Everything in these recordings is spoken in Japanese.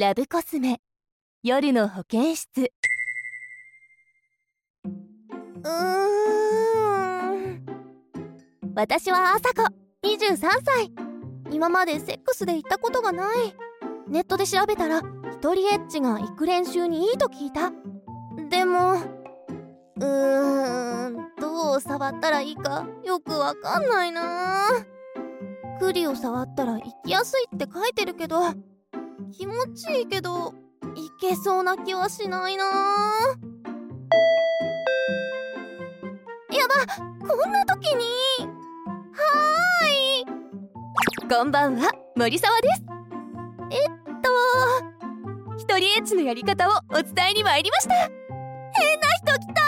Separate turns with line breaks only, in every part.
ラブコスメ。夜の保健室。
うん。私は朝子23歳。今までセックスで行ったことがない。ネットで調べたら一人エッチが行く練習にいいと聞いた。でもうーん。どう触ったらいいかよくわかんないな。栗を触ったら行きやすいって書いてるけど気持ちいいけどいけそうな気はしないな。やばこんな時に。はーい。
こんばんは森沢です。
えっと
一人エッチのやり方をお伝えに参りました。
変な人来た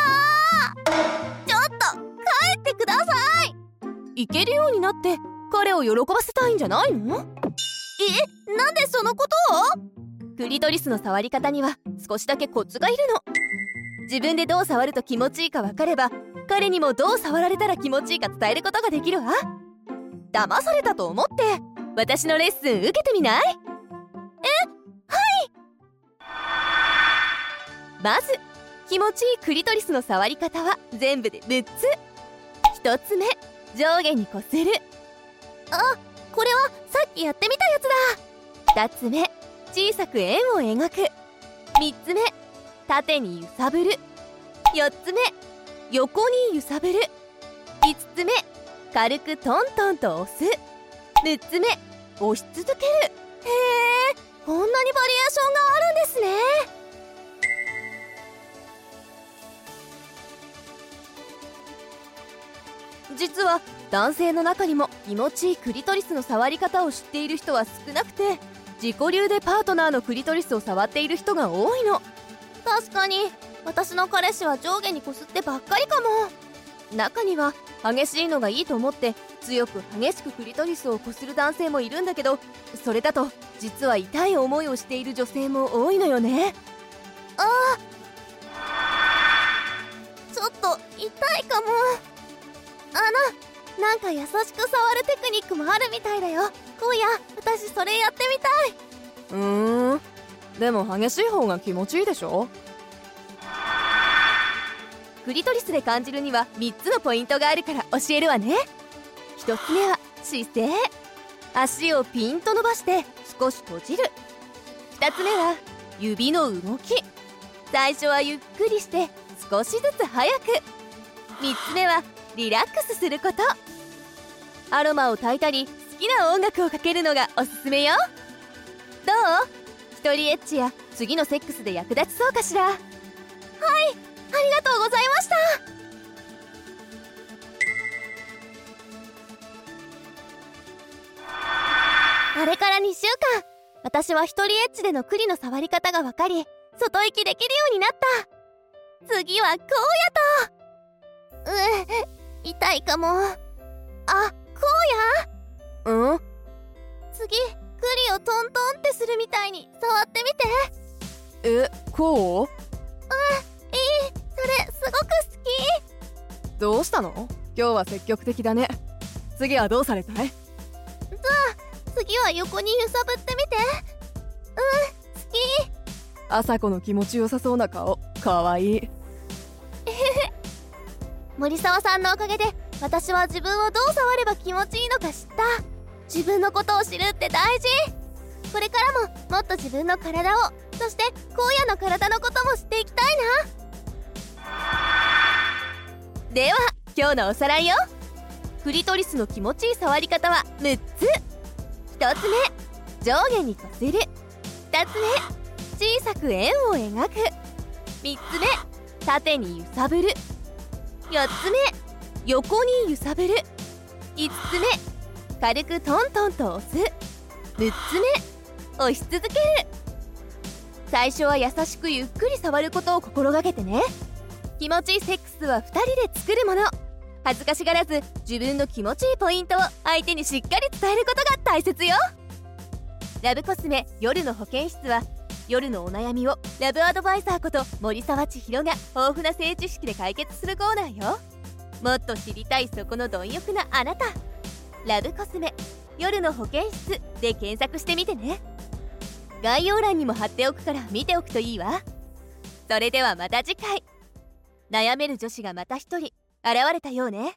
ちょっと帰ってください。
いけるようになって彼を喜ばせたいんじゃないの？
えなんでそのことを？
クリトリスの触り方には少しだけコツがいるの。自分でどう触ると気持ちいいか分かれば彼にもどう触られたら気持ちいいか伝えることができるわ。騙されたと思って私のレッスン受けてみない？え
はい。
まず気持ちいいクリトリスの触り方は全部で6つ。1つ目上下にこする。
あこれはやってみたやつ
だ。2つ目小さく円を描く。3つ目縦に揺さぶる。4つ目横に揺さぶる。5つ目軽くトントンと押す。6つ目押し続ける。
へえこんなにバリエーションがある。
実は男性の中にも気持ちいいクリトリスの触り方を知っている人は少なくて自己流でパートナーのクリトリスを触っている人が多いの。
確かに私の彼氏は上下にこすってばっかりかも。
中には激しいのがいいと思って強く激しくクリトリスをこする男性もいるんだけどそれだと実は痛い思いをしている女性も多いのよね。
ああちょっと痛いかも。あのなんか優しく触るテクニックもあるみたいだよ。今夜私それやってみ
たい。うーん。でも激しい方が気持ちいいでしょ？クリトリスで感じるには3つのポイントがあるから教えるわね。1つ目は姿勢。足をピンと伸ばして少し閉じる。2つ目は指の動き。最初はゆっくりして少しずつ早く。3つ目はリラックスすること。アロマを焚いたり好きな音楽をかけるのがおすすめよ。どう？一人エッチや次のセックスで役立ちそうかしら？はい
ありがとうございました。あれから2週間私は一人エッチでの栗の触り方が分かり外行きできるようになった。次はこうやと。うえ痛いかも。あこう
や。うん？
次栗をトントンってするみたいに触ってみ
て。えこう？
うんいい。それすごく好
き。どうしたの？今日は積極的だね。次はどうされたい？じゃ
あ次は横に揺さぶってみて。うん好き。
朝子の気持ちよさそうな顔。かわいい
森沢さんのおかげで私は自分をどう触れば気持ちいいのか知った。自分のことを知るって大事。これからももっと自分の体をそして荒野の体のことも知っていきたい
な。では今日のおさらいよ。クリトリスの気持ちいい触り方は6つ。1つ目上下にこする。2つ目小さく円を描く。3つ目縦に揺さぶる。4つ目横に揺さぶる。5つ目軽くトントンと押す。6つ目押し続ける。最初は優しくゆっくり触ることを心がけてね。気持ちいいセックスは2人で作るもの。恥ずかしがらず自分の気持ちいいポイントを相手にしっかり伝えることが大切よ。ラブコスメ夜の保健室は夜のお悩みをラブアドバイザーこと森沢千尋が豊富な性知識で解決するコーナーよ。もっと知りたいそこの貪欲なあなた。ラブコスメ。夜の保健室で検索してみてね。概要欄にも貼っておくから見ておくといいわ。それではまた次回。悩める女子がまた一人現れたようね。